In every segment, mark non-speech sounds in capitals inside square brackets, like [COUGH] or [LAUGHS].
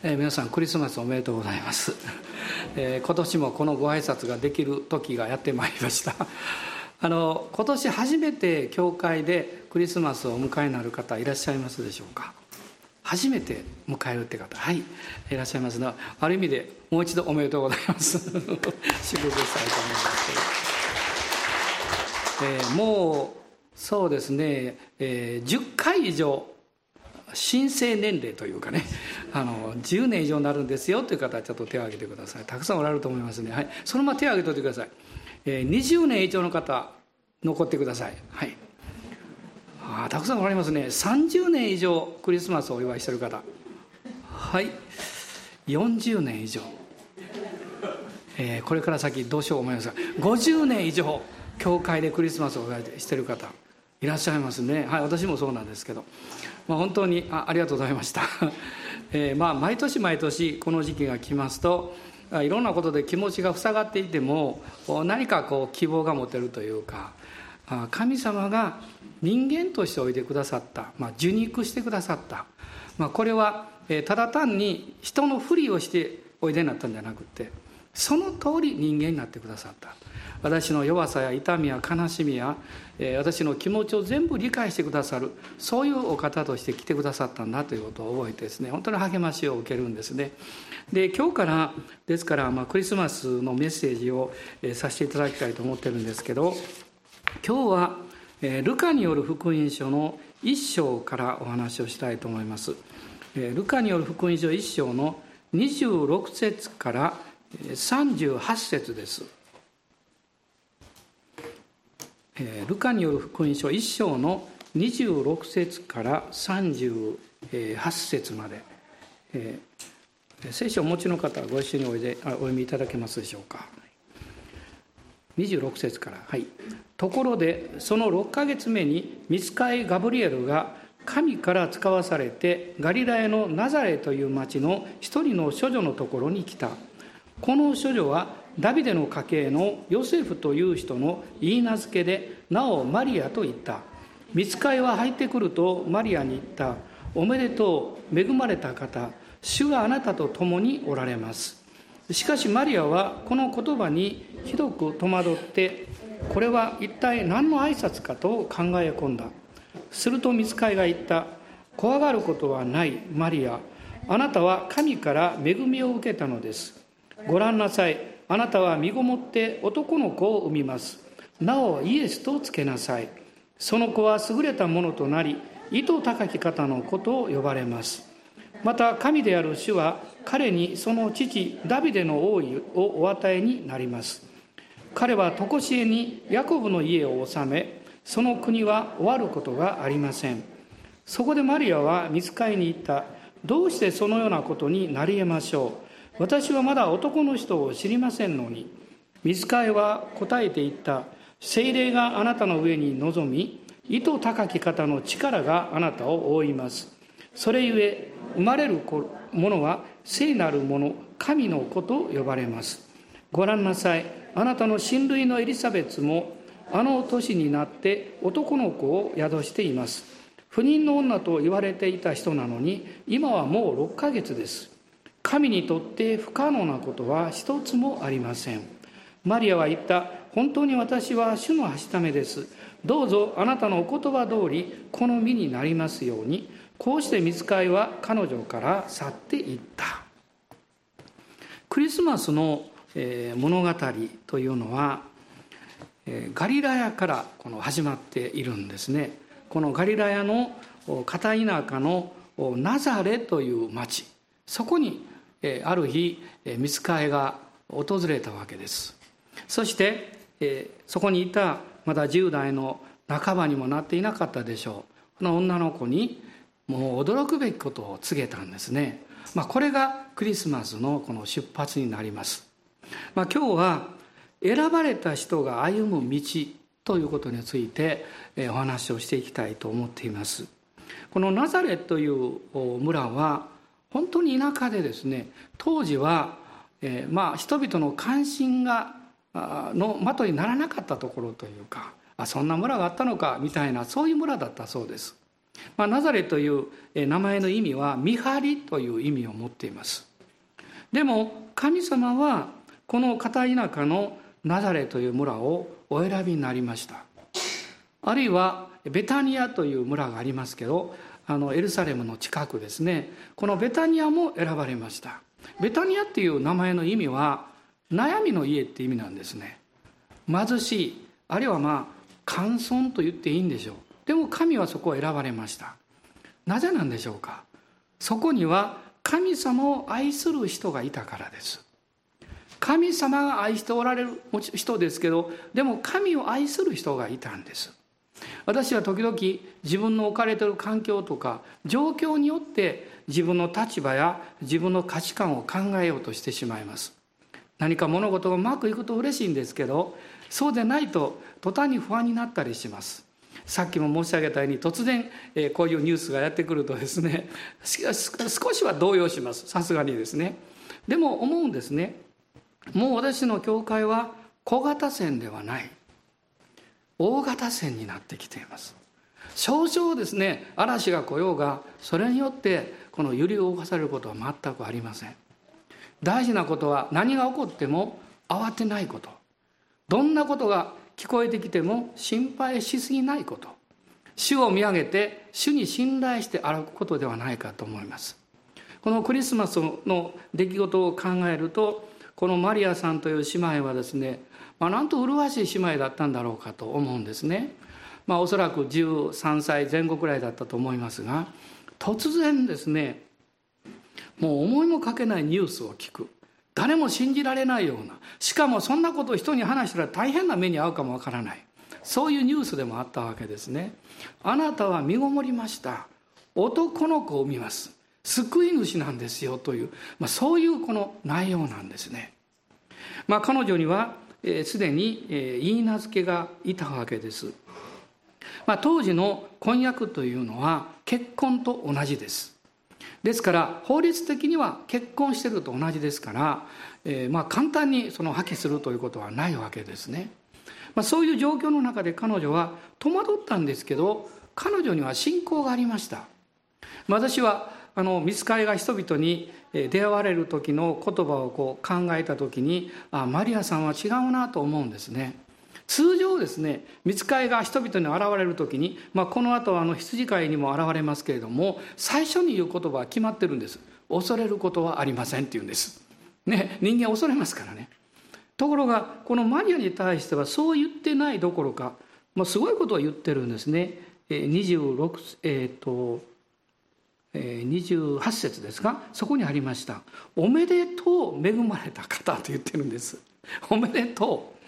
えー、皆さんクリスマスおめでとうございます、[LAUGHS] えー、今年もこのご挨拶ができる時がやってまいりました。[LAUGHS] あの今年初めて教会でクリスマスをお迎えになる方いらっしゃいますでしょうか？初めて迎えるって方。はいいらっしゃいますがある意味でもう一度おめでとうございます。[LAUGHS] 祝福したいと思います。えー、もうそうですね、えー、10回以上申請年齢というかねあの10年以上になるんですよという方はちょっと手を挙げてください。たくさんおられると思いますね、はい、そのまま手を挙げておいてください、えー、20年以上の方残ってください。はい。あたくさんおられますね。30年以上クリスマスをお祝いしてる方。はい。40年以上、えー、これから先どうしよう思いますが50年以上教会でクリスマスをお祝いしてる方いらっしゃいますね。はい。私もそうなんですけど。まあ、本当にあありがとうございました、えー、まあ毎年毎年この時期が来ますといろんなことで気持ちが塞がっていても何かこう希望が持てるというか神様が人間としておいてくださった、まあ、受肉してくださった、まあ、これはただ単に人のふりをしておいでになったんじゃなくてその通り人間になってくださった。私の弱さや痛みや悲しみや、え私の気持ちを全部理解してくださるそういうお方として来てくださったんだということを覚えてですね本当に励ましを受けるんですね。で今日からですから、まあ、クリスマスのメッセージを、えさせていただきたいと思ってるんですけど今日は、えルカによる福音書の一章からお話をしたいと思います、えルカによる福音書一章の26節から38節です。ルカによる福音書1章の26節から38節まで、えー、聖書をお持ちの方はご一緒においでお読みいただけますでしょうか。26節から。はい。ところでその6ヶ月目に見つかいガブリエルが神から使わされてガリラヤのナザレという町の一人の処女のところに来た。この処女はダビデの家系のヨセフという人の言い名付けでなおマリアと言った。見つかいは入ってくるとマリアに言った。おめでとう恵まれた方。主があなたと共におられます。しかしマリアはこの言葉にひどく戸惑ってこれは一体何の挨拶かと考え込んだ。すると見つかいが言った。怖がることはないマリア。あなたは神から恵みを受けたのです。ご覧なさい。あなたは身ごもって男の子を産みます。なおイエスとつけなさい。その子は優れたものとなり意図高き方の子とを呼ばれます。また神である主は彼にその父ダビデの王位をお与えになります。彼は常しえにヤコブの家を治めその国は終わることがありません。そこでマリアは見つかりに行った。どうしてそのようなことになり得ましょう？私はまだ男の人を知りませんのに水替えは答えて言った。精霊があなたの上に臨み意図高き方の力があなたを覆います。それゆえ生まれるものは聖なるもの神の子と呼ばれます。ご覧なさい。あなたの親類のエリザベツもあの年になって男の子を宿しています。不妊の女と言われていた人なのに今はもう6ヶ月です。神にとって不可能なことは一つもありません。マリアは言った本当に私は主のはしためです。どうぞあなたのお言葉通りこの身になりますように。こうして見つかいは彼女から去っていった。クリスマスの物語というのはガリラヤからこの始まっているんですね。このガリラヤの片田舎のナザレという町。そこにある日見つかいが訪れたわけです。そしてそこにいたまだ10代の半ばにもなっていなかったでしょう。この女の子にもう驚くべきことを告げたんですね、まあ、これがクリスマスのこの出発になります、まあ、今日は選ばれた人が歩む道ということについてお話をしていきたいと思っています。このナザレという村は本当に田舎でですね当時は、えー、まあ人々の関心がの的にならなかったところというかあそんな村があったのかみたいなそういう村だったそうです。まあ、ナザレという名前の意味は見張りという意味を持っています。でも神様はこの片田舎のナザレという村をお選びになりました。あるいはベタニアという村がありますけどあのエルサレムの近くですね。このベタニアも選ばれました。ベタニアっていう名前の意味は悩みの家って意味なんですね。貧しいあるいはまあ謙遜と言っていいんでしょう。でも神はそこを選ばれました。なぜなんでしょうか。そこには神様を愛する人がいたからです。神様が愛しておられる人ですけどでも神を愛する人がいたんです。私は時々自分の置かれてる環境とか状況によって自分の立場や自分の価値観を考えようとしてしまいます。何か物事がうまくいくと嬉しいんですけどそうでないと途端に不安になったりします。さっきも申し上げたように突然、えこういうニュースがやってくるとですね [LAUGHS] 少しは動揺します。さすがにですね。でも思うんですね。もう私の教会は小型船ではない。大型船になってきています。少々ですね嵐が来ようがそれによってこの揺り動かされることは全くありません。大事なことは何が起こっても慌てないこと。どんなことが聞こえてきても心配しすぎないこと。主を見上げて主に信頼して歩くことではないかと思います。このクリスマスの出来事を考えるとこのマリアさんという姉妹はですね、まあ、なんと麗しい姉妹だったんだろうかと思うんですね。まあ、おそらく13歳前後くらいだったと思いますが突然ですねもう思いもかけないニュースを聞く。誰も信じられないような。しかもそんなことを人に話したら大変な目に遭うかもわからない。そういうニュースでもあったわけですね。あなたは身ごもりました。男の子を見ます。救い主なんですよという、まあ、そういうこの内容なんですね。まあ、彼女にはすで、に、言い名付けがいたわけです。まあ、当時の婚約というのは結婚と同じです。ですから法律的には結婚してると同じですから、えー、まあ簡単にその破棄するということはないわけですね。まあ、そういう状況の中で彼女は戸惑ったんですけど彼女には信仰がありました。私はあの見つかりが人々に出会われる時の言葉をこう考えた時にあマリアさんは違うなと思うんですね。通常ですね見つかりが人々に現れる時に、まあ、この後あの羊飼いにも現れますけれども最初に言う言葉は決まってるんです。恐れることはありませんって言うんです。ね人間恐れますからね。ところがこのマリアに対してはそう言ってないどころか、まあ、すごいことを言ってるんですね。26えっ、ー、と28節ですがそこにありました「おめでとう恵まれた方」と言ってるんです。おめでとう。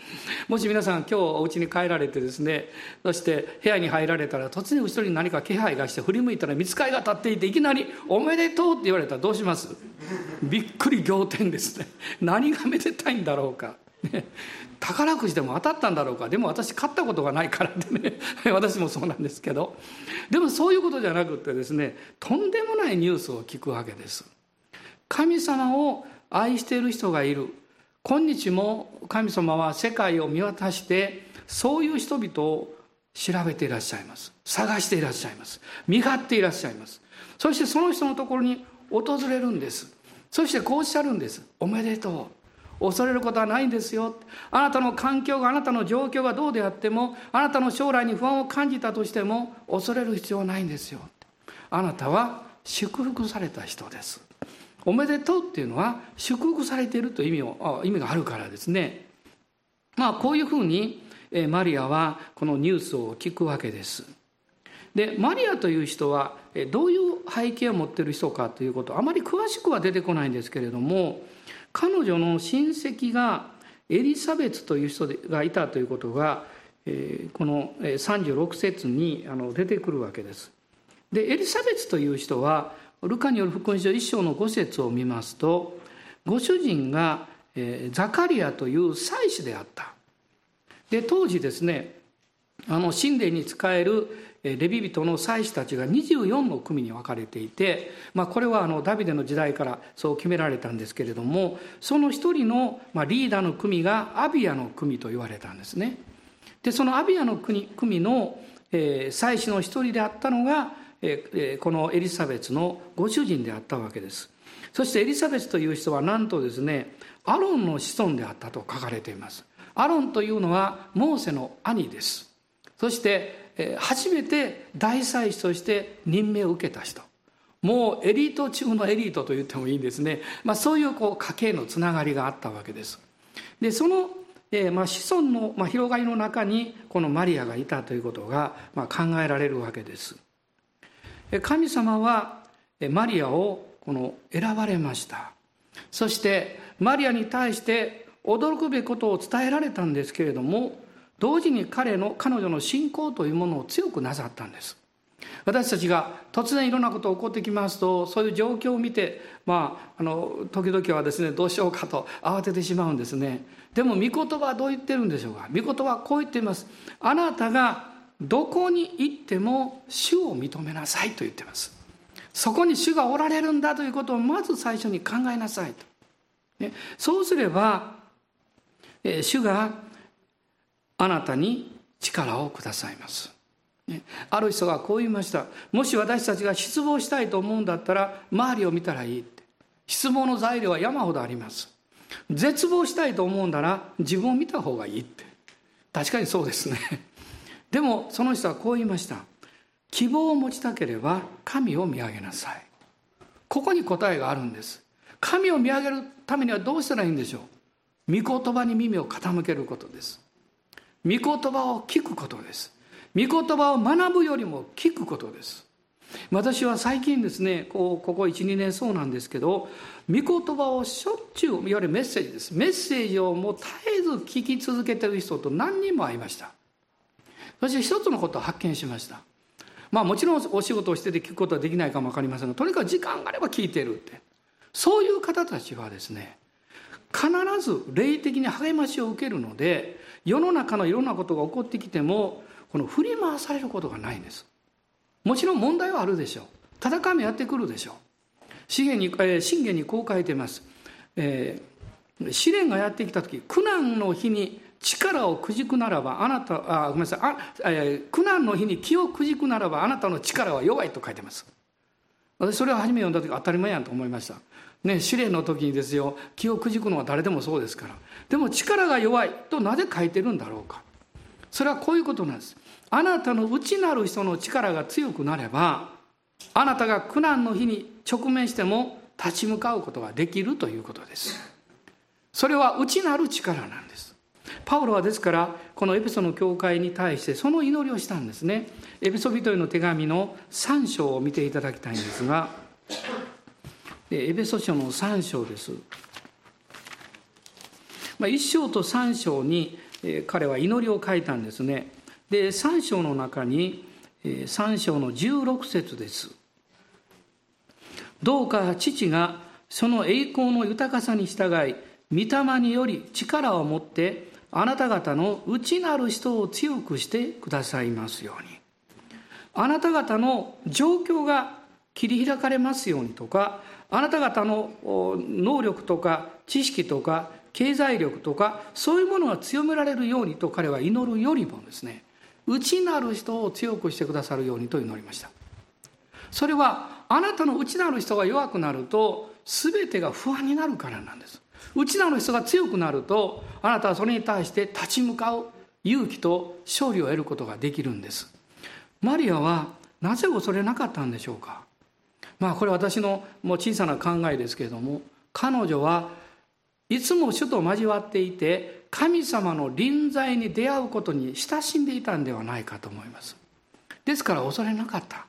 もし皆さん今日お家に帰られてですねそして部屋に入られたら突然後ろに何か気配がして振り向いたら見つかりが立っていていきなり「おめでとう」って言われたらどうします？びっくり仰天ですね。何がめでたいんだろうか。ね、[LAUGHS] 宝くじでも当たったんだろうか。でも私買ったことがないからってね。[LAUGHS] 私もそうなんですけど。でもそういうことじゃなくてですねとんでもないニュースを聞くわけです。神様を愛している人がいる。今日も神様は世界を見渡してそういう人々を調べていらっしゃいます。探していらっしゃいます。見張っていらっしゃいます。そしてその人のところに訪れるんです。そしてこうおっしゃるんです。おめでとう。恐れることはないんですよ。あなたの環境があなたの状況がどうであってもあなたの将来に不安を感じたとしても恐れる必要はないんですよ。あなたは祝福された人です。おめでとうっていうのは祝福されているという意味を意味があるからですね。まあこういうふうにマリアはこのニュースを聞くわけです。でマリアという人はどういう背景を持っている人かということあまり詳しくは出てこないんですけれども彼女の親戚がエリザベツという人がいたということがこの36節に出てくるわけです。でエリザベツという人はルカによる福音書1章の5節を見ますとご主人がザカリアという祭司であった。で当時ですねあの神殿に仕えるレビ人の祭司たちが24の組に分かれていて、まあ、これはあのダビデの時代からそう決められたんですけれどもその一人のリーダーの組がアビアの組と言われたんですね。でそのアビアの組の、えー、祭司の一人であったのがこのエリザベスのご主人であったわけです。そしてエリザベスという人はなんとですねアロンの子孫であったと書かれています。アロンというのはモーセの兄です。そして初めて大祭司として任命を受けた人。もうエリート中のエリートと言ってもいいんですね、まあ、そういうこう家系のつながりがあったわけです。でその、えー、まあ子孫の、まあ、広がりの中にこのマリアがいたということが、まあ、考えられるわけです。神様はマリアをこの選ばれました。そしてマリアに対して驚くべきことを伝えられたんですけれども同時に彼の彼女の信仰というものを強くなさったんです。私たちが突然いろんなことが起こってきますとそういう状況を見てまああの時々はですねどうしようかと慌ててしまうんですね。でも御言葉はどう言ってるんでしょうか？御言葉はこう言っています。あなたがどこに行っても主を認めなさいと言っています。そこに主がおられるんだということをまず最初に考えなさいと、ね、そうすれば、え主があなたに力をくださいます。ある人がこう言いました。もし私たちが失望したいと思うんだったら周りを見たらいいって。失望の材料は山ほどあります。絶望したいと思うんなら自分を見た方がいいって。確かにそうですね。[LAUGHS] でもその人はこう言いました。希望を持ちたければ神を見上げなさい。ここに答えがあるんです。神を見上げるためにはどうしたらいいんでしょう。御言葉に耳を傾けることです。御言葉を聞くことです。御言葉を学ぶよりも聞くことです。私は最近ですねこここ12年そうなんですけど御言葉をしょっちゅういわゆるメッセージです。メッセージをもう絶えず聞き続けてる人と何人も会いました。そして一つのことを発見しました。まあもちろんお仕事をしてて聞くことはできないかも分かりませんがとにかく時間があれば聞いてるって。そういう方たちはですね必ず霊的に励ましを受けるので世の中のいろんなことが起こってきてもこの振り回されることがないんです。もちろん問題はあるでしょう。戦いもやってくるでしょう。信玄に,、えー、信玄にこう書いてます、えー、試練がやってきた時苦難の日に力をくじくならばあなたあごめんなさい。あ、えー、苦難の日に気をくじくならばあなたの力は弱いと書いてます。私それを初め読んだ時当たり前やんと思いました。ね試練の時にですよ。気をくじくのは誰でもそうですから。でも力が弱いとなぜ書いてるんだろうか。それはこういうことなんです。あなたの内なる人の力が強くなればあなたが苦難の日に直面しても立ち向かうことができるということです。それは内なる力なんです。パウロはですからこのエペソの教会に対してその祈りをしたんですね。エペソ人への手紙の3章を見ていただきたいんですがエペソ書の3章です、まあ、1章と3章に彼は祈りを書いたんですね。で3章の中に3章の16節です。どうか父がその栄光の豊かさに従い御霊により力を持ってあなた方の内なる人を強くしてくださいますように。あなた方の状況が切り開かれますようにとかあなた方の能力とか知識とか経済力とかそういうものが強められるようにと彼は祈るよりもですね内なる人を強くしてくださるようにと祈りました。それはあなたの内なる人が弱くなると全てが不安になるからなんです。内なる人が強くなるとあなたはそれに対して立ち向かう勇気と勝利を得ることができるんです。マリアはなぜ恐れなかったんでしょうか。まあこれ私の小さな考えですけれども彼女はいつも主と交わっていて神様の臨在に出会うことに親しんでいたんではないかと思います。ですから恐れなかった。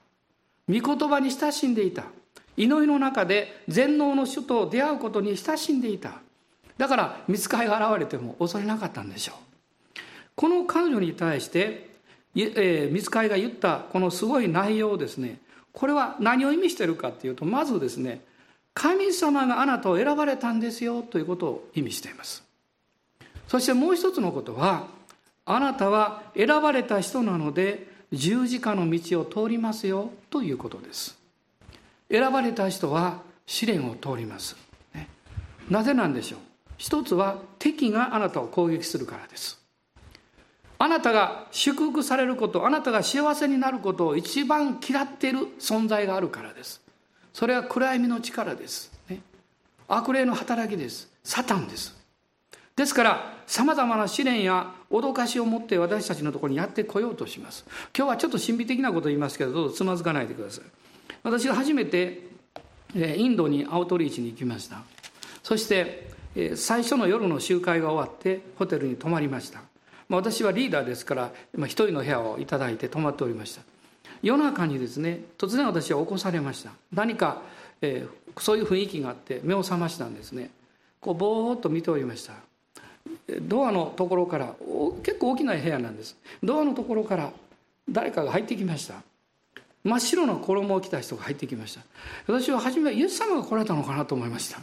御言葉に親しんでいた。祈りの中で全能の主と出会うことに親しんでいた。だから見つかりが現れても恐れなかったんでしょう。この彼女に対して、えー、見つかりが言ったこのすごい内容ですねこれは何を意味しているかっていうとまずですね神様があなたを選ばれたんですよということを意味しています。そしてもう一つのことはあなたは選ばれた人なので十字架の道を通りますよということです。選ばれた人は試練を通ります、ね、なぜなんでしょう？一つは敵があなたを攻撃するからです。あなたが祝福されることあなたが幸せになることを一番嫌っている存在があるからです。それは暗闇の力です、ね、悪霊の働きです。サタンです。ですからさまざまな試練や脅かしを持って私たちのところにやってこようとします。今日はちょっと神秘的なことを言いますけどどうぞつまずかないでください。私が初めてインドにアウトリーチに行きました。そして最初の夜の集会が終わってホテルに泊まりました。私はリーダーですから一人の部屋を頂いて泊まっておりました。夜中にですね突然私は起こされました。何か、えー、そういう雰囲気があって目を覚ましたんですね。こうぼーっと見ておりました。ドアのところから結構大きな部屋なんです。ドアのところから誰かが入ってきました。真っ白な衣を着た人が入ってきました。私は初めはイエス様が来られたのかなと思いました。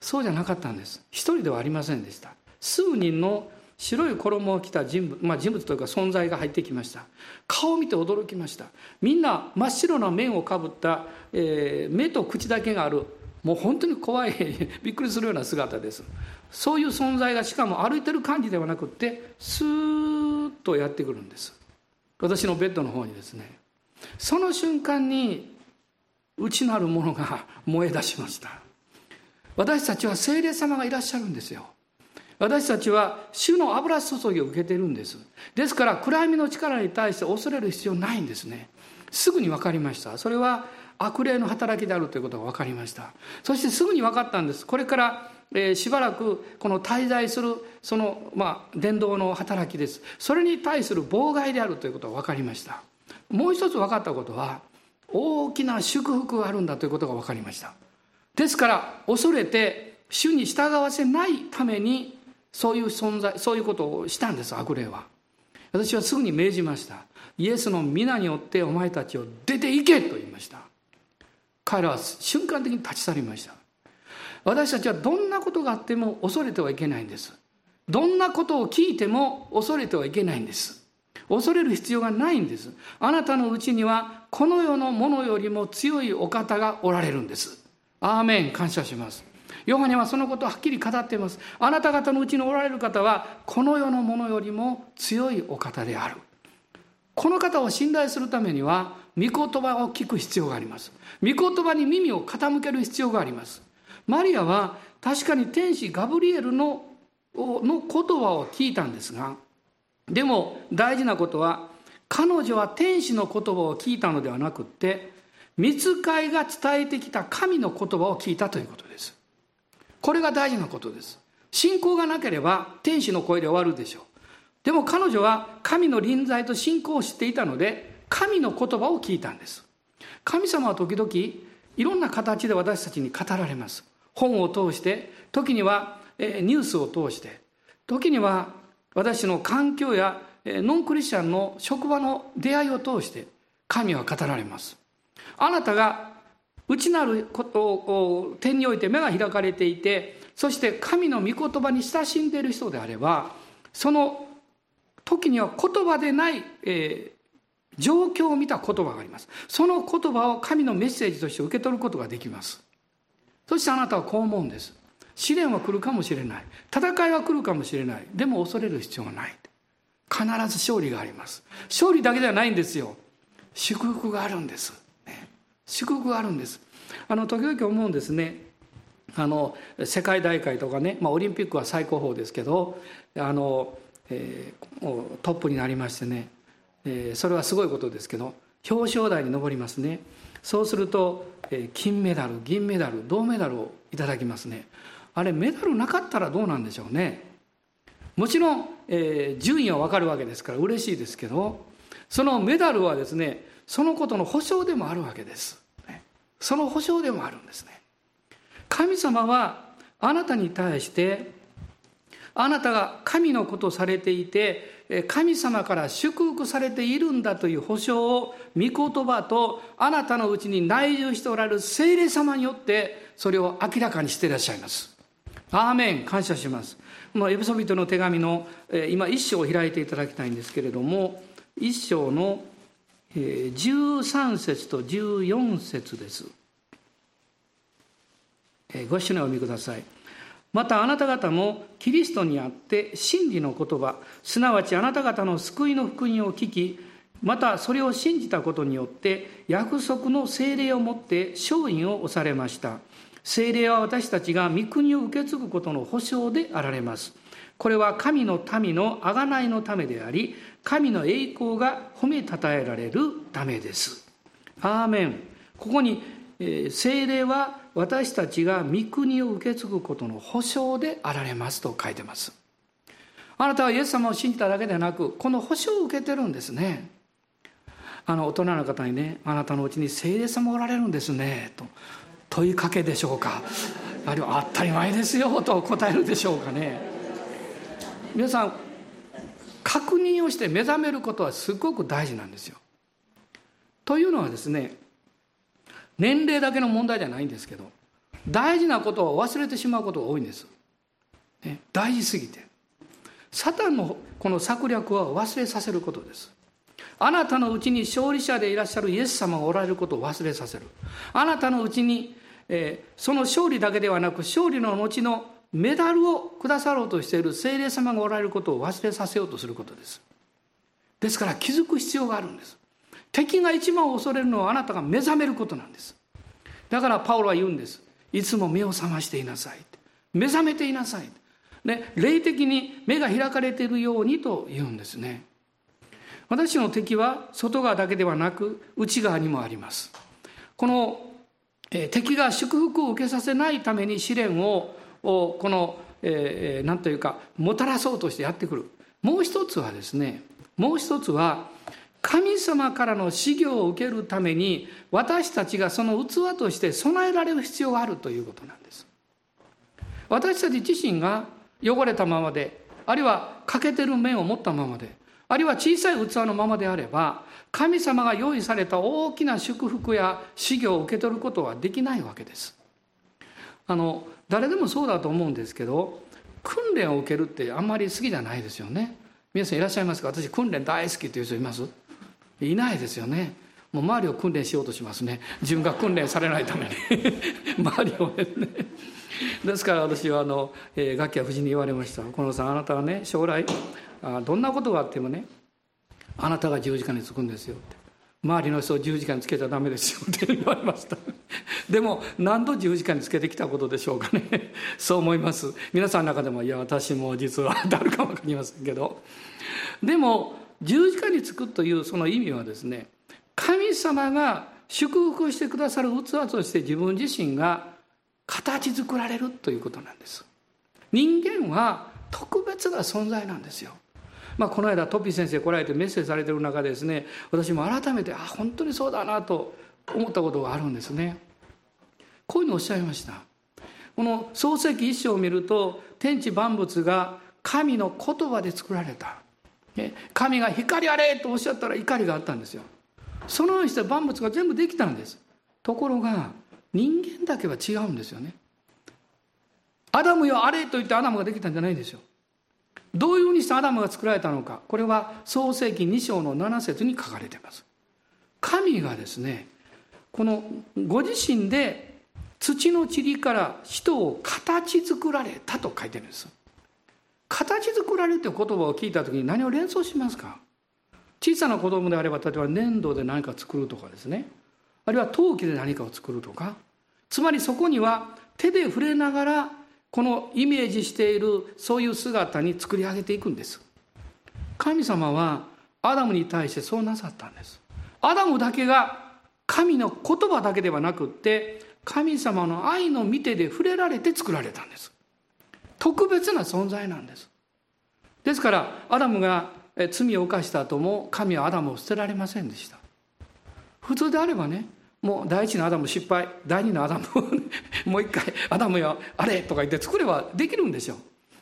そうじゃなかったんです。一人ではありませんでした。数人の白い衣を着た人物、まあ、人物というか存在が入ってきました。顔を見て驚きました。みんな真っ白な面をかぶった、えー、目と口だけがあるもう本当に怖い [LAUGHS] びっくりするような姿です。そういう存在がしかも歩いてる感じではなくってスーッとやってくるんです。私のベッドの方にですね。その瞬間に内なるものが燃え出しました。私たちは聖霊様がいらっしゃるんですよ。私たちは主の油注ぎを受けているんです。ですから暗闇の力に対して恐れる必要ないんですね。すぐに分かりました。それは悪霊の働きであるということが分かりました。そしてすぐに分かったんです。これからえー、しばらくこの滞在するその、まあ、伝道の働きです。それに対する妨害であるということが分かりました。もう一つ分かったことは大きな祝福があるんだということが分かりました。ですから恐れて主に従わせないためにそういう存在そういうことをしたんです悪霊は。私はすぐに命じました。イエスの皆によってお前たちを出て行けと言いました。彼らは瞬間的に立ち去りました。私たちはどんなことがあっても恐れてはいけないんです。どんなことを聞いても恐れてはいけないんです。恐れる必要がないんです。あなたのうちにはこの世のものよりも強いお方がおられるんです。アーメン。感謝します。ヨハネはそのことをはっきり語っています。あなた方のうちにおられる方はこの世のものよりも強いお方である。この方を信頼するためには御言葉を聞く必要があります。御言葉に耳を傾ける必要があります。マリアは確かに天使ガブリエルのの言葉を聞いたんですがでも大事なことは彼女は天使の言葉を聞いたのではなくって見つかいが伝えてきた神の言葉を聞いたということです。これが大事なことです。信仰がなければ天使の声で終わるでしょう。でも彼女は神の臨在と信仰を知っていたので神の言葉を聞いたんです。神様は時々いろんな形で私たちに語られます。本を通して時にはニュースを通して時には私の環境やノンクリスチャンの職場の出会いを通して神は語られます。あなたが内なることを点において目が開かれていてそして神の御言葉に親しんでいる人であればその時には言葉でない、えー、状況を見た言葉があります。その言葉を神のメッセージとして受け取ることができます。そしてあなたはこう思うんです。試練は来るかもしれない。戦いは来るかもしれない。でも恐れる必要がない。必ず勝利があります。勝利だけではないんですよ。祝福があるんです、祝福があるんです。あの時々思うんですね。あの世界大会とかね、まあ、オリンピックは最高峰ですけどあの、えー、トップになりましてね、えー、それはすごいことですけど表彰台に上りますね。そうすると金メダル銀メダル銅メダルをいただきますね。あれメダルなかったらどうなんでしょうね。もちろん、えー、順位は分かるわけですから嬉しいですけどそのメダルはですねそのことの保証でもあるわけです。その保証でもあるんですね神様はあなたに対してあなたが神のことをされていて神様から祝福されているんだという保証を御言葉とあなたのうちに内住しておられる聖霊様によってそれを明らかにしていらっしゃいます。アーメン感謝します。このエブソビトの手紙の今一章を開いていただきたいんですけれども一章の13節と14節です。ご一緒にお読みください。またあなた方もキリストにあって真理の言葉すなわちあなた方の救いの福音を聞きまたそれを信じたことによって約束の精霊をもって勝因を押されました精霊は私たちが御国を受け継ぐことの保証であられますこれは神の民の贖いのためであり神の栄光が褒めたたえられるためです。アーメン。ここに精霊は私たちが御国を受け継ぐことの保証であられますと書いてます。あなたはイエス様を信じただけでなくこの保証を受けてるんですね。あの大人の方にねあなたのうちに聖霊様おられるんですねと。問いかけでしょうか。あるいは当たり前ですよと答えるでしょうかね。皆さん確認をして目覚めることはすごく大事なんですよ。というのはですね年齢だけの問題じゃないんですけど大事なことを忘れてしまうことが多いんです、ね、大事すぎて。サタンのこの策略は忘れさせることです。あなたのうちに勝利者でいらっしゃるイエス様がおられることを忘れさせる。あなたのうちに、えー、その勝利だけではなく勝利の後のメダルをくださろうとしている聖霊様がおられることを忘れさせようとすることです。ですから気づく必要があるんです。敵が一番恐れるのはあなたが目覚めることなんです。だからパウロは言うんです。いつも目を覚ましていなさい。目覚めていなさい。ね、霊的に目が開かれているようにと言うんですね。私の敵は外側だけではなく内側にもあります。この、敵が祝福を受けさせないために試練ををこの何、えー、というかもたらそうとしてやってくる。もう一つはですねもう一つは神様からの修行を受けるために私たちがその器として備えられる必要があるということなんです。私たち自身が汚れたままであるいは欠けてる面を持ったままであるいは小さい器のままであれば神様が用意された大きな祝福や修行を受け取ることはできないわけです。あの誰でもそうだと思うんですけど訓練を受けるってあんまり好きじゃないですよね。皆さんいらっしゃいますか？私訓練大好きという人います？いないですよね。もう周りを訓練しようとしますね。自分が訓練されないために。[LAUGHS] 周りをね。ですから私はあの、えー、楽器は夫人に言われました「このさんあなたはね将来あどんなことがあってもねあなたが十字架につくんですよ」って。周りの人を十字架につけちゃダメですよって言われました。[LAUGHS] でも何度十字架につけてきたことでしょうかね。[LAUGHS] そう思います。皆さんの中でもいや私も実はあるかも分かりませんけど。でも十字架につくというその意味はですね神様が祝福してくださる器として自分自身が形作られるということなんです。人間は特別な存在なんですよ。まあ、この間トピ先生来られてメッセージされてる中でですね私も改めてあ本当にそうだなと思ったことがあるんですね。こういうのをおっしゃいました。この創世記一章を見ると天地万物が神の言葉で作られた。神が光あれとおっしゃったら怒りがあったんですよ。そのようにして万物が全部できたんです。ところが人間だけは違うんですよね。アダムよあれと言ってアダムができたんじゃないんですよ。どういうふうにしてアダムが作られたのか。これは創世記2章の7節に書かれています。神がですねこのご自身で土の塵から人を形作られたと書いてるんです。形作られるという言葉を聞いた時に何を連想しますか。小さな子供であれば例えば粘土で何か作るとかですね。あるいは陶器で何かを作るとか。つまりそこには手で触れながらこのイメージしているそういう姿に作り上げていくんです。神様はアダムに対してそうなさったんです。アダムだけが神の言葉だけではなくって神様の愛の見てで触れられて作られたんです。特別な存在なんです。ですからアダムが罪を犯した後も神はアダムを捨てられませんでした。普通であればねもう第一のアダム失敗第二のアダム [LAUGHS] もう一回アダムよあれとか言って作ればできるんでしょう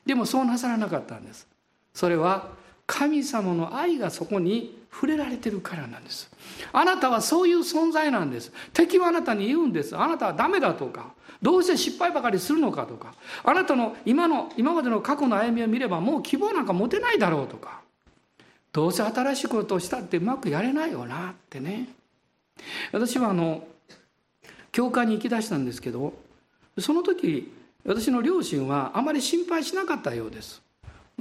でもそうなさらなかったんです。それは神様の愛がそこに触れられてるからなんです。あなたはそういう存在なんです。敵はあなたに言うんです。あなたはダメだとかどうして失敗ばかりするのかとかあなたの今の今までの過去の歩みを見ればもう希望なんか持てないだろうとかどうせ新しいことをしたってうまくやれないよなってね。私はあの教会に行きだしたんですけどその時私の両親はあまり心配しなかったようです。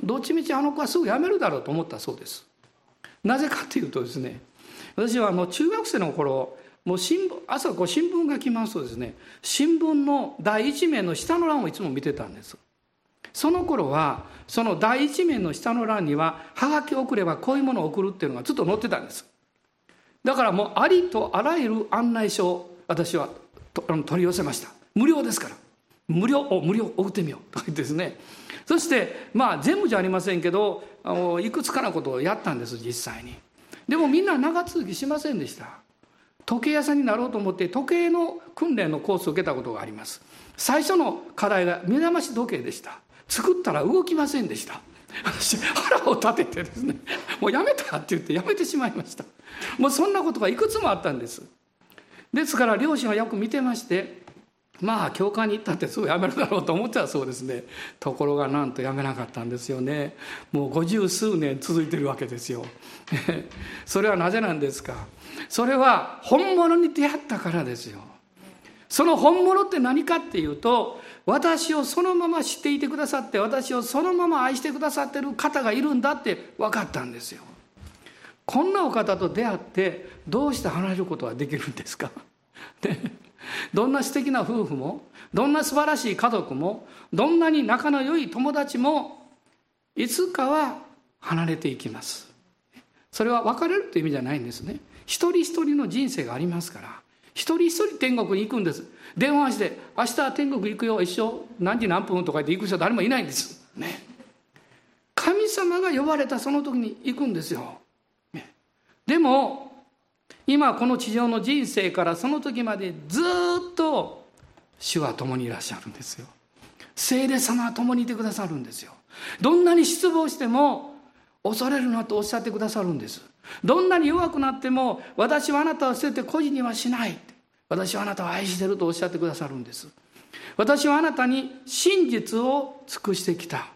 どっちみちあの子はすぐ辞めるだろうと思ったそうです。なぜかというとですね私はあの中学生の頃もう新聞朝こう新聞が来ますとですね新聞の第一面の下の欄をいつも見てたんです。その頃はその第一面の下の欄にははがき送ればこういうものを送るっていうのがずっと載ってたんです。だからもうありとあらゆる案内書を私は取り寄せました。無料ですから。無料お無料送ってみよう。とか言ってですね。そしてまあ全部じゃありませんけどあのいくつかのことをやったんです実際に。でもみんな長続きしませんでした。時計屋さんになろうと思って時計の訓練のコースを受けたことがあります。最初の課題が目覚まし時計でした。作ったら動きませんでした。私腹を立ててですね。もうやめたって言ってやめてしまいました。[LAUGHS] もうそんなことがいくつもあったんです。ですから両親はよく見てましてまあ教会に行ったってすぐ辞めるだろうと思ってたそうですね。ところがなんと辞めなかったんですよね。もう五十数年続いてるわけですよ。[LAUGHS] それはなぜなんですか？それは本物に出会ったからですよ。その本物って何かっていうと私をそのまま知っていてくださって私をそのまま愛してくださってる方がいるんだって分かったんですよ。こんなお方と出会ってどうして離れることはできるんですか？[LAUGHS] どんな素敵な夫婦もどんな素晴らしい家族もどんなに仲の良い友達もいつかは離れていきます。それは別れるという意味じゃないんですね。一人一人の人生がありますから。一人一人天国に行くんです。電話して「明日天国行くよ一緒何時何分」とか言って行く人誰もいないんです。ね。神様が呼ばれたその時に行くんですよ、でも今この地上の人生からその時までずっと主は共にいらっしゃるんですよ。聖霊様は共にいてくださるんですよ。どんなに失望しても恐れるなとおっしゃってくださるんです。どんなに弱くなっても私はあなたを捨てて孤児にはしない。私はあなたを愛してるとおっしゃってくださるんです。私はあなたに真実を尽くしてきた。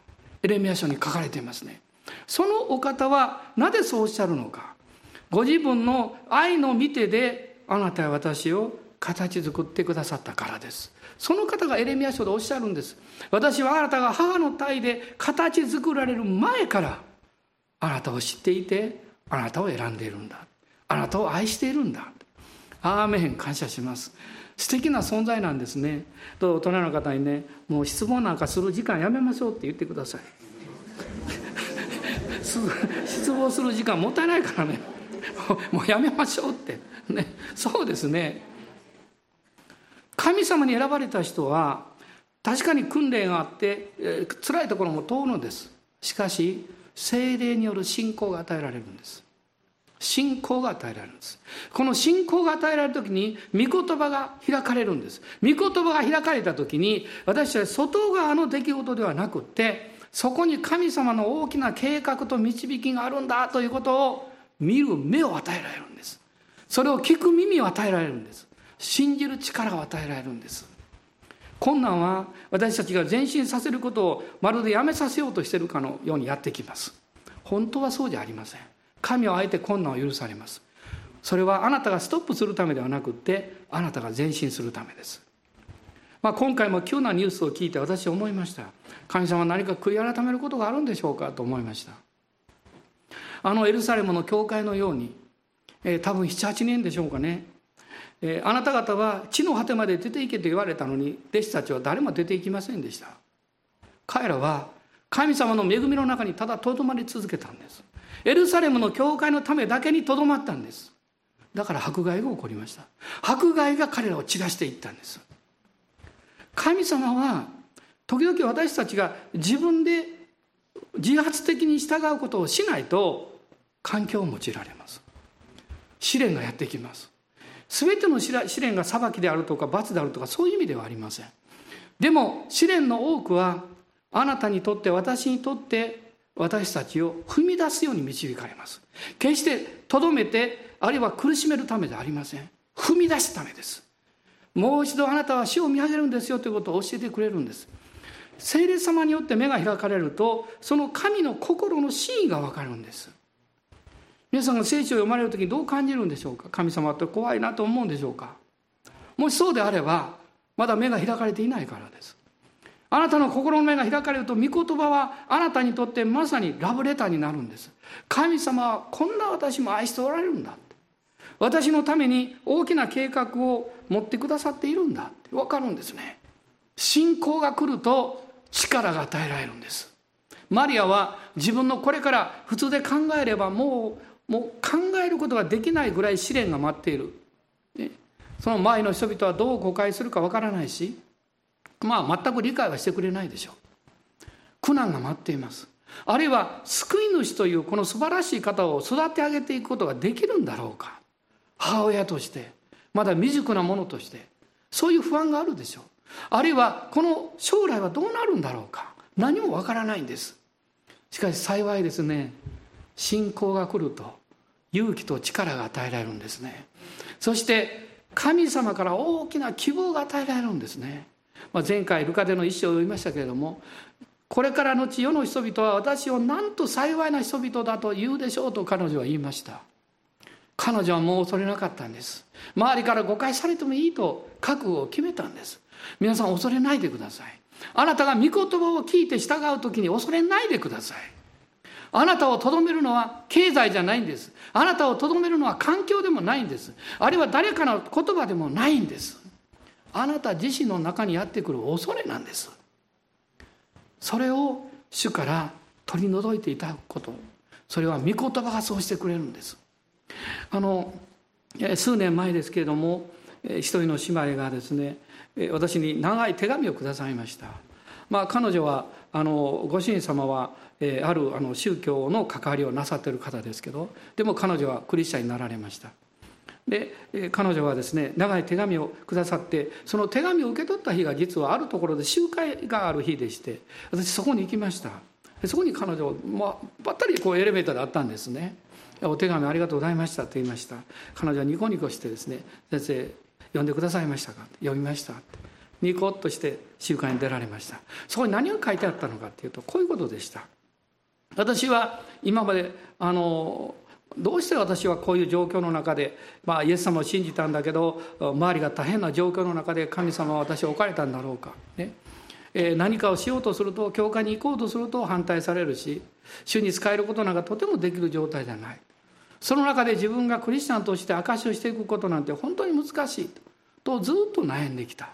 エレミア書に書かれていますね。そのお方はなぜそうおっしゃるのか。ご自分の愛の見てであなたや私を形作ってくださったからです。その方がエレミア書でおっしゃるんです。私はあなたが母の体で形作られる前からあなたを知っていてあなたを選んでいるんだ。あなたを愛しているんだ。アーメン感謝します。素敵な存在なんですね。と大人の方にねもう質問なんかする時間やめましょうって言ってください。[LAUGHS] 失望する時間もったいないからね。[LAUGHS] もうやめましょうって。ね。そうですね。神様に選ばれた人は確かに訓練があって、えー、辛いところも通るのです。しかし精霊による信仰が与えられるんです。信仰が与えられるんです。この信仰が与えられる時に御言葉が開かれるんです。御言葉が開かれた時に私は外側の出来事ではなくってそこに神様の大きな計画と導きがあるんだということを見る目を与えられるんです。それを聞く耳を与えられるんです。信じる力を与えられるんです。困難は私たちが前進させることをまるでやめさせようとしているかのようにやってきます。本当はそうじゃありません。神はあえて困難を許されます。それはあなたがストップするためではなくってあなたが前進するためです、まあ、今回も急なニュースを聞いて私は思いました。神様何か悔い改めることがあるんでしょうかと思いました。あのエルサレムの教会のように、えー、多分78年でしょうかね。えー、あなた方は地の果てまで出て行けと言われたのに弟子たちは誰も出て行きませんでした。彼らは神様の恵みの中にただとどまり続けたんです。エルサレムの教会のためだけにとどまったんです。だから迫害が起こりました。迫害が彼らを散らしていったんです。神様は時々私たちが自分で自発的に従うことをしないと環境を用いられます。試練がやってきます。全ての試練が裁きであるとか罰であるとかそういう意味ではありません。でも試練の多くはあなたにとって私にとって私たちを踏み出すように導かれます。決してとどめてあるいは苦しめるためではありません。踏み出すためです。もう一度あなたは死を見上げるんですよということを教えてくれるんです。聖霊様によって目が開かれるとその神の心の真意が分かるんです。皆さんが聖書を読まれる時にどう感じるんでしょうか？神様って怖いなと思うんでしょうか？もしそうであればまだ目が開かれていないからです。あなたの心の目が開かれると御言葉はあなたにとってまさにラブレターになるんです。神様はこんな私も愛しておられるんだ私のために大きな計画を持ってくださっているんだって。分かるんですね。信仰が来ると力が与えられるんです。マリアは自分のこれから普通で考えればもうもう考えることができないぐらい試練が待っている、ね、その周りの人々はどう誤解するかわからないしまあ全く理解はしてくれないでしょう。苦難が待っています。あるいは救い主というこの素晴らしい方を育て上げていくことができるんだろうか。母親としてまだ未熟なものとしてそういう不安があるでしょう。あるいはこの将来はどうなるんだろうか。何もわからないんです。しかし幸いですね信仰が来ると勇気と力が与えられるんですね。そして神様から大きな希望が与えられるんですね、まあ、前回ルカデの一生を読みましたけれどもこれからの地世の人々は私をなんと幸いな人々だと言うでしょうと彼女は言いました。彼女はもう恐れなかったんです。周りから誤解されてもいいと覚悟を決めたんです。皆さん恐れないでください。あなたが御言葉を聞いて従う時に恐れないでください。あなたをとどめるのは経済じゃないんです。あなたをとどめるのは環境でもないんです。あるいは誰かの言葉でもないんです。あなた自身の中にやってくる恐れなんです。それを主から取り除いていただくこと。それは御言葉がそうしてくれるんです。あの数年前ですけれども一人の姉妹がですね私に長い手紙をくださいました、まあ、彼女はあのご主人様はあるあの宗教の関わりをなさっている方ですけどでも彼女はクリスチャンになられました。で彼女はですね長い手紙をくださってその手紙を受け取った日が実はあるところで集会がある日でして私そこに行きました。そこに彼女、ま、ばったりこうエレベーターで会ったんですね。お手紙ありがとうございましたと言いました。彼女はニコニコしてですね先生読んでくださいましたか？読みましたって。ニコッとして集会に出られました。そこに何が書いてあったのかっていうとこういうことでした。私は今まであのどうして私はこういう状況の中で、まあ、イエス様を信じたんだけど周りが大変な状況の中で神様は私を置かれたんだろうか、ね。えー、何かをしようとすると教会に行こうとすると反対されるし主に使えることなんかとてもできる状態じゃない。その中で自分がクリスチャンとして証しをしていくことなんて本当に難しい。とずっと悩んできた。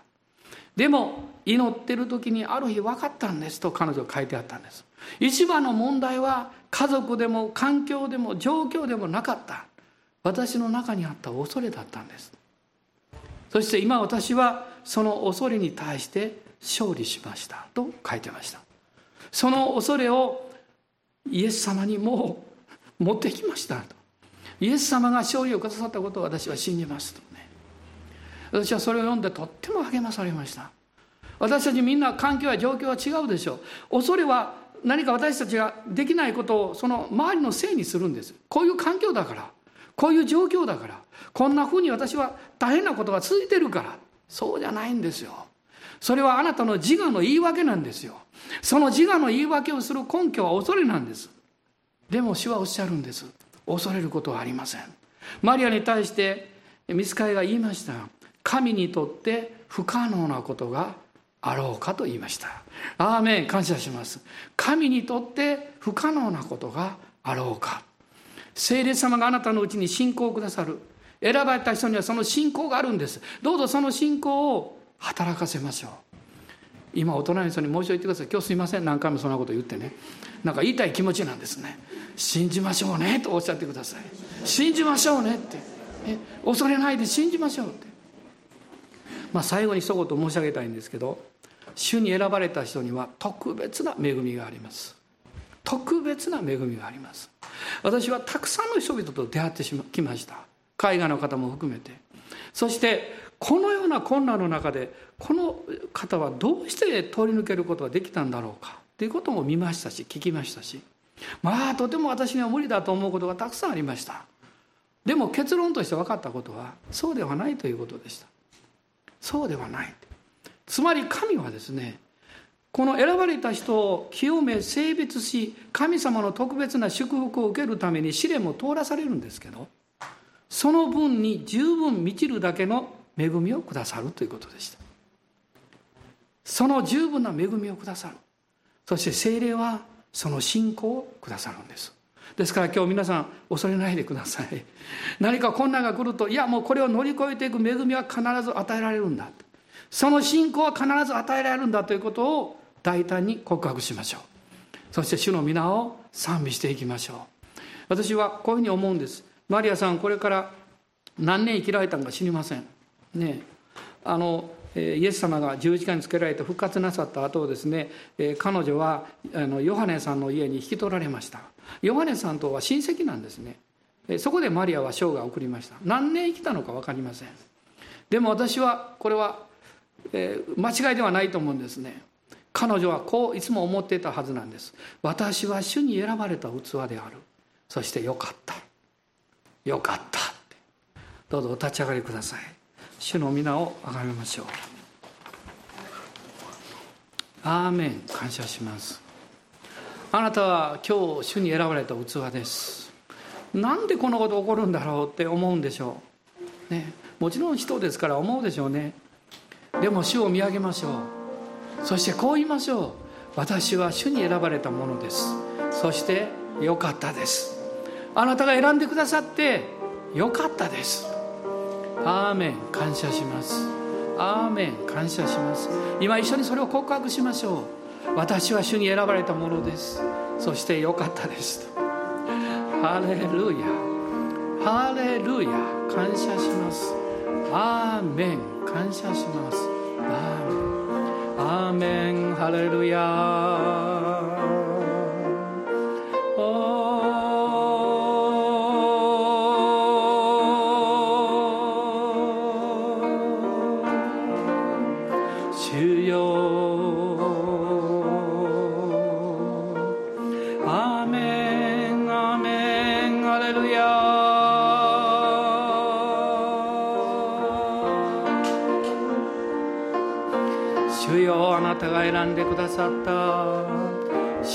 でも祈ってる時にある日分かったんですと彼女書いてあったんです。一番の問題は家族でも環境でも状況でもなかった。私の中にあった恐れだったんです。そして今私はその恐れに対して勝利しました。と書いてました。その恐れをイエス様にもう持ってきました。と。イエス様が勝利をくださったことを私は信じます。とね。私はそれを読んでとっても励まされました。私たちみんな環境や状況は違うでしょう。恐れは何か私たちができないことをその周りのせいにするんです。こういう環境だから。こういう状況だから。こんなふうに私は大変なことが続いてるから。そうじゃないんですよ。それはあなたの自我の言い訳なんですよ。その自我の言い訳をする根拠は恐れなんです。でも主はおっしゃるんです。恐れることはありません。マリアに対して見つかりが言いました。神にとって不可能なことがあろうかと言いました。アーメン感謝します。神にとって不可能なことがあろうか。聖霊様があなたのうちに信仰をくださる。選ばれた人にはその信仰があるんです。どうぞその信仰を働かせましょう。今お隣の人にもう一度言ってください。今日すいません。何回もそんなこと言ってね。なんか言いたい気持ちなんですね。信じましょうねとおっしゃってください。信じましょうねって。え恐れないで信じましょうって。まあ最後に一言申し上げたいんですけど。主に選ばれた人には特別な恵みがあります。特別な恵みがあります。私はたくさんの人々と出会ってきました。海外の方も含めて。そしてこのような困難の中でこの方はどうして通り抜けることができたんだろうか。ということも見ましたし聞きましたし。まあとても私には無理だと思うことがたくさんありました。でも結論として分かったことはそうではないということでした。そうではない。つまり神はですねこの選ばれた人を清め性別し神様の特別な祝福を受けるために試練も通らされるんですけどその分に十分満ちるだけの恵みをくださるということでした。その十分な恵みをくださる。そして精霊はその信仰をくださるんです。ですから今日皆さん恐れないでください。何か困難が来るといやもうこれを乗り越えていく恵みは必ず与えられるんだ。その信仰は必ず与えられるんだということを大胆に告白しましょう。そして主の皆を賛美していきましょう。私はこういうふうに思うんです。マリアさんこれから何年生きられたのか知りません。ねあのイエス様が十字架につけられて復活なさった後ですね。彼女はあのヨハネさんの家に引き取られました。ヨハネさんとは親戚なんですね。そこでマリアは生涯を送りました。何年生きたのか分かりません。でも私はこれは、えー、間違いではないと思うんですね。彼女はこういつも思っていたはずなんです。私は主に選ばれた器である。そしてよかった。よかったどうぞお立ち上がりください。主の皆をあがめましょう。アーメン。感謝します。あなたは今日主に選ばれた器です。なんでこのこと起こるんだろうって思うんでしょう。ね。もちろん人ですから思うでしょうね。でも主を見上げましょう。そしてこう言いましょう。私は主に選ばれたものです。そしてよかったです。あなたが選んでくださってよかったです。アーメン。感謝します。アーメン。感謝します。今一緒にそれを告白しましょう。私は主に選ばれたものです。そしてよかったです。ハレルヤ。ハレルヤ。感謝します。アーメン感謝しますアーメンアーメンハレルヤ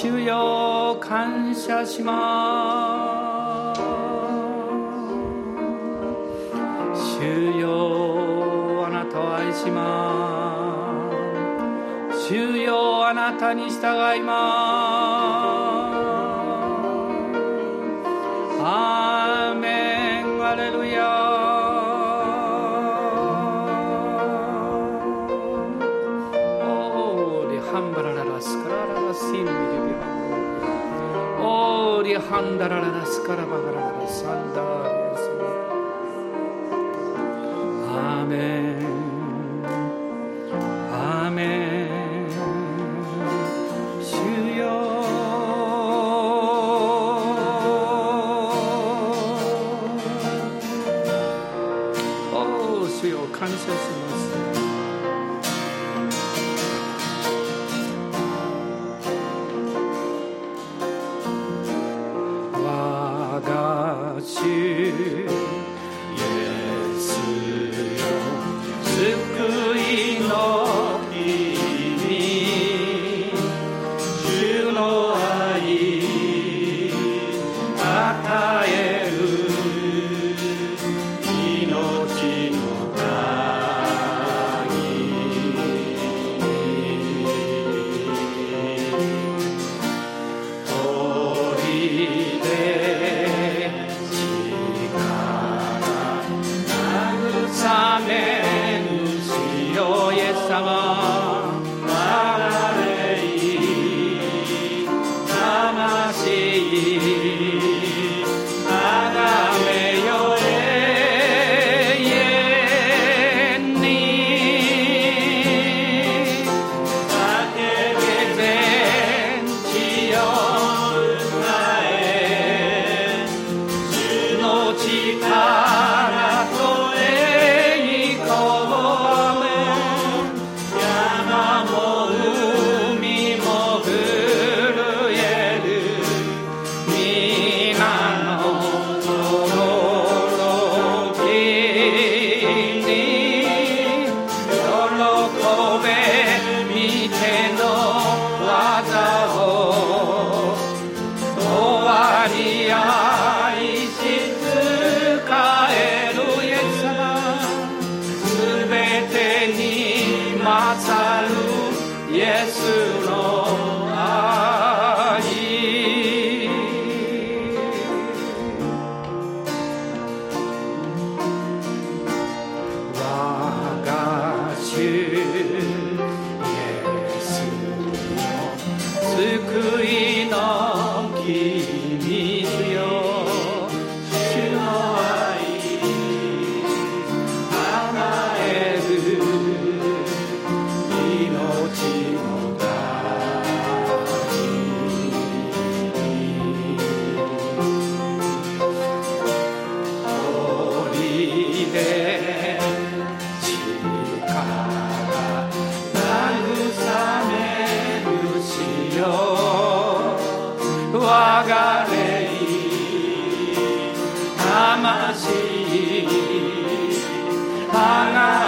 主よ感謝します。主よあなたを愛します。主よあなたに従います。ンダラララスカラバガララサンダースアーメン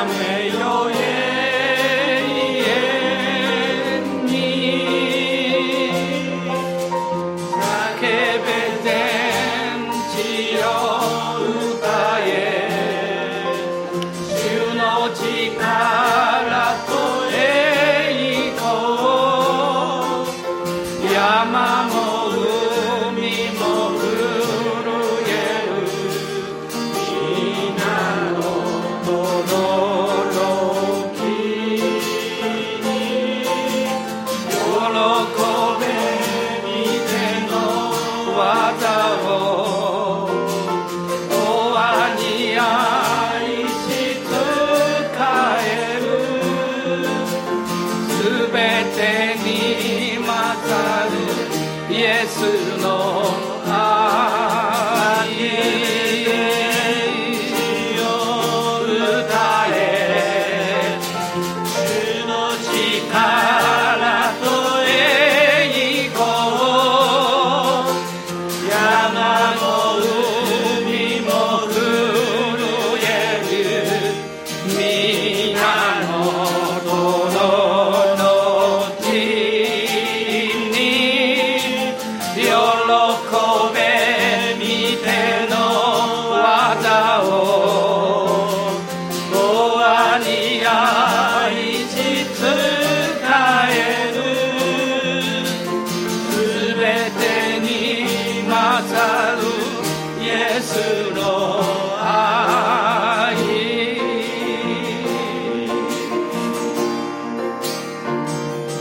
amém.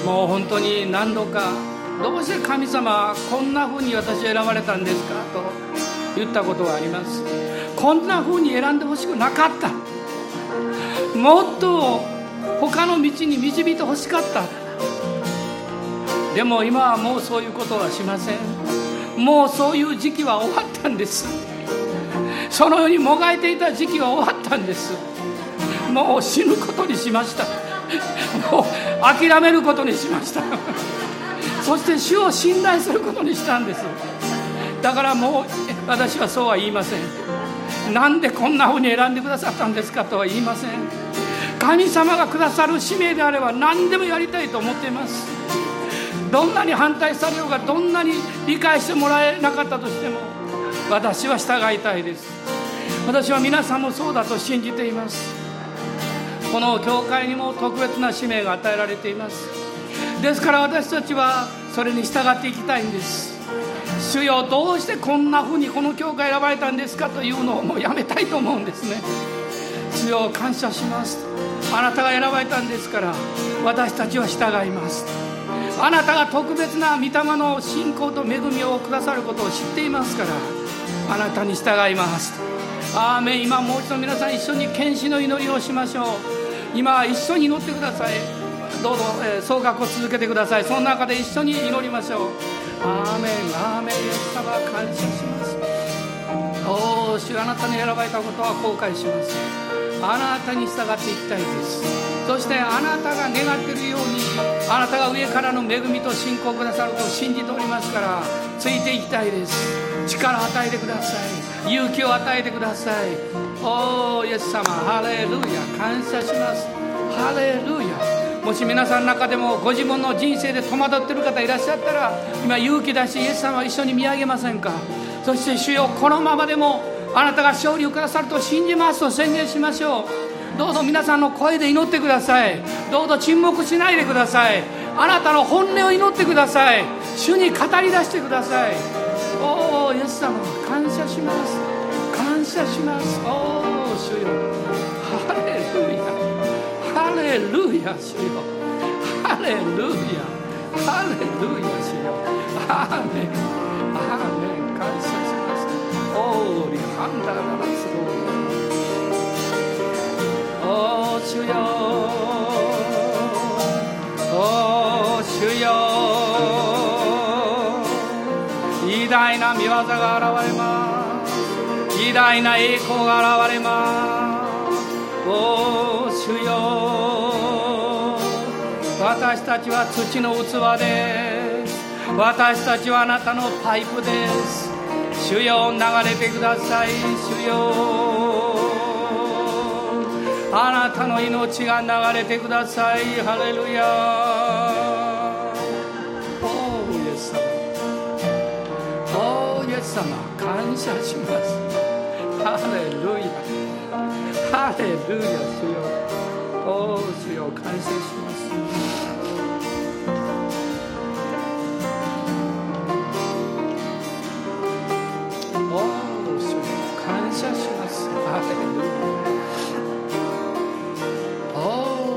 もう本当に何度かどうして神様こんな風に私選ばれたんですか？と言ったことがあります。こんな風に選んでほしくなかった。もっと他の道に導いてほしかった。でも今はもうそういうことはしません。もうそういう時期は終わったんです。そのようにもがいていた時期は終わったんです。もう死ぬことにしました。もう諦めることにしました。そして主を信頼することにしたんです。だからもう私はそうは言いません。なんでこんなふうに選んでくださったんですかとは言いません。神様がくださる使命であれば何でもやりたいと思っています。どんなに反対されようがどんなに理解してもらえなかったとしても私は従いたいです。私は皆さんもそうだと信じています。この教会にも特別な使命が与えられています。ですから私たちはそれに従っていきたいんです。主よどうしてこんなふうにこの教会選ばれたんですかというのをもうやめたいと思うんですね。主よ感謝します。あなたが選ばれたんですから私たちは従います。あなたが特別な御霊の信仰と恵みをくださることを知っていますからあなたに従います。アーメン今もう一度皆さん一緒に献身の祈りをしましょう。今一緒に祈ってください。どうぞ、えー、総額を続けてください。その中で一緒に祈りましょう。アーメンアーメンイエス様感謝します。おお主あなたに選ばれたことは後悔します。あなたに従っていきたいです。そしてあなたが願っているようにあなたが上からの恵みと信仰をくださると信じておりますからついていきたいです。力を与えてください。勇気を与えてください。おおイエス様ハレルヤ感謝します。ハレルヤもし皆さんの中でもご自分の人生で戸惑ってる方いらっしゃったら今勇気出してイエス様は一緒に見上げませんか？そして主よこのままでもあなたが勝利をくださると信じますと宣言しましょう。どうぞ皆さんの声で祈ってください。どうぞ沈黙しないでください。あなたの本音を祈ってください。主に語り出してください。おおイエス様謝します。感謝します。おお主よ。ハレルヤ。ハレルヤ主よ。ハレルヤ。ハレルヤ主よ。アーメンアーメン感謝します。オーリハンダララスロお主よ。お主よ。偉大な見業が現れます。偉大な栄光が現れますお主よ私たちは土の器です私たちはあなたのパイプです。主よ流れてください。主よあなたの命が流れてください。ハレルヤ。おイエス様。おイエス様。感謝します。ハレルヤ。ハレルヤ主よおー主よ感謝します。おー主よ感謝します。ハレルヤ。お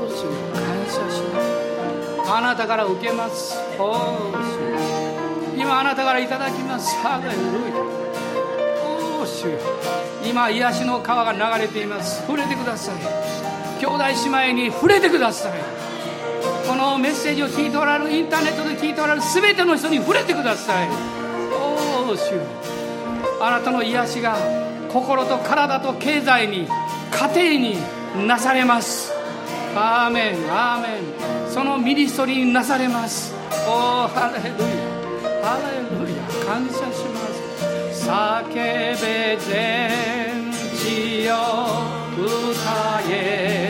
ー主よ感謝します。あなたから受けます。おー主よ今あなたからいただきます。ハレルヤ。おー主よ今癒しの川が流れています。触れてください。兄弟姉妹に触れてください。このメッセージを聞いておられるインターネットで聞いておられる全ての人に触れてください。おー主あなたの癒しが心と体と経済に家庭になされます。アーメンアーメン。そのミニストリーになされます。おーハレルヤ。ハレルヤ。感謝します。叫べ全地よ歌え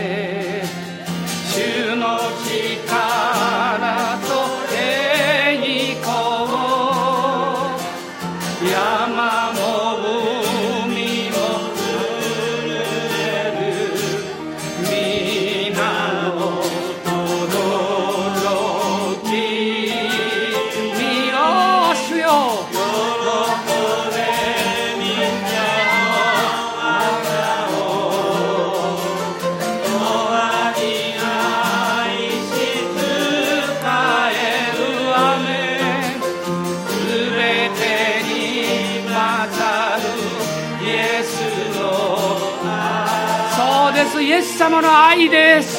様の愛です。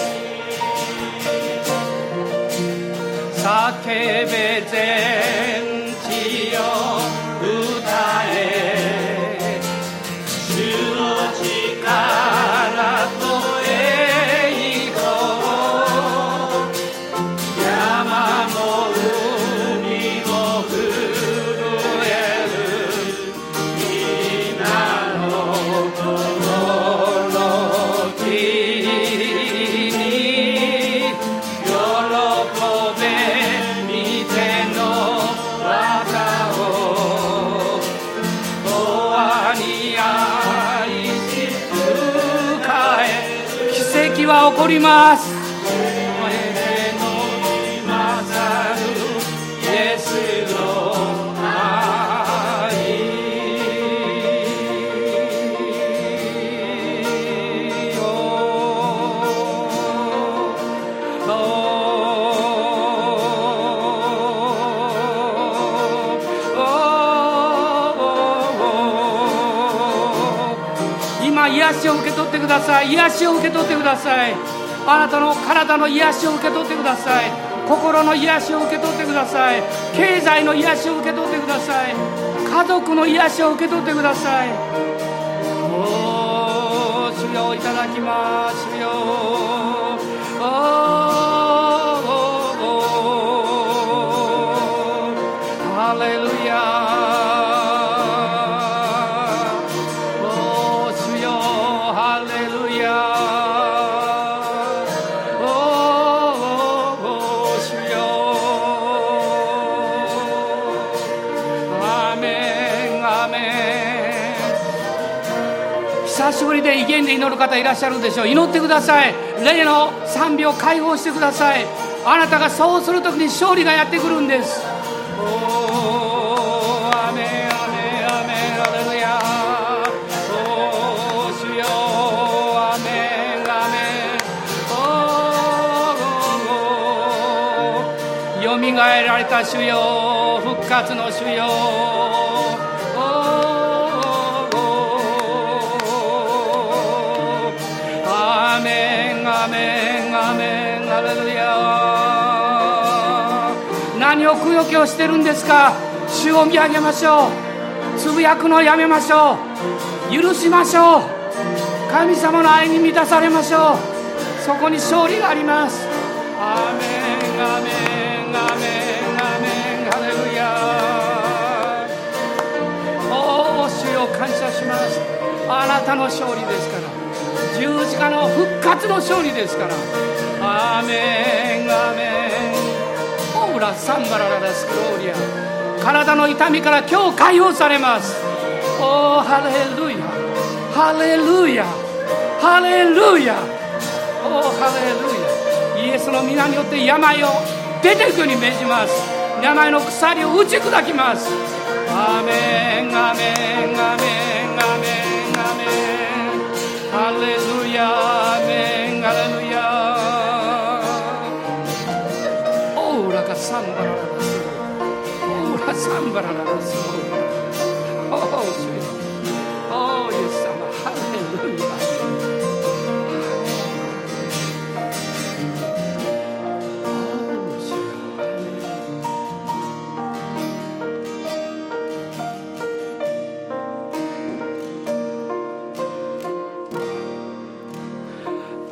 奇跡は起こりますイエスの今癒しを受け取ってくださいあなたの体の癒しを受け取ってください。心の癒しを受け取ってください。経済の癒しを受け取ってください。家族の癒しを受け取ってください。おー主よいただきます。よ。祈る方いらっしゃるでしょう。祈ってください。霊の賛美を解放してください。あなたがそうするときに勝利がやってくるんです。おーアーメンアーメンアーメンハレルヤおー主よみがえ謝主よ復活の主よレルヤ何をくよきをしてるんですか？主を見上げましょう。つぶやくのやめましょう。許しましょう。神様の愛に満たされましょう。そこに勝利があります。アーメンアーメンアーメンアーメンハレルヤおお主よ感謝します。あなたの勝利ですから。十字架の復活の勝利ですからメンアメンオーラサンバラララスクローリア体の痛みから今日解放されます。おおハレルヤハレルヤハレルヤおおハレルヤイエスの皆によって病を出ていくように命じます。病の鎖を打ち砕きます。アメンアメンアメンアメンアメン。ハレルヤアメン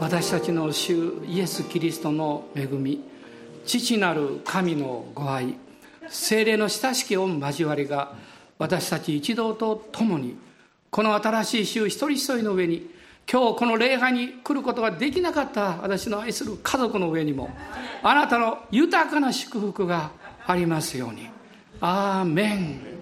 私たちの主イエス・キリストの恵み父なる神のご愛精霊の親しき御交わりが私たち一同と共にこの新しい週一人一人の上に今日この礼拝に来ることができなかった私の愛する家族の上にもあなたの豊かな祝福がありますように。アーメン。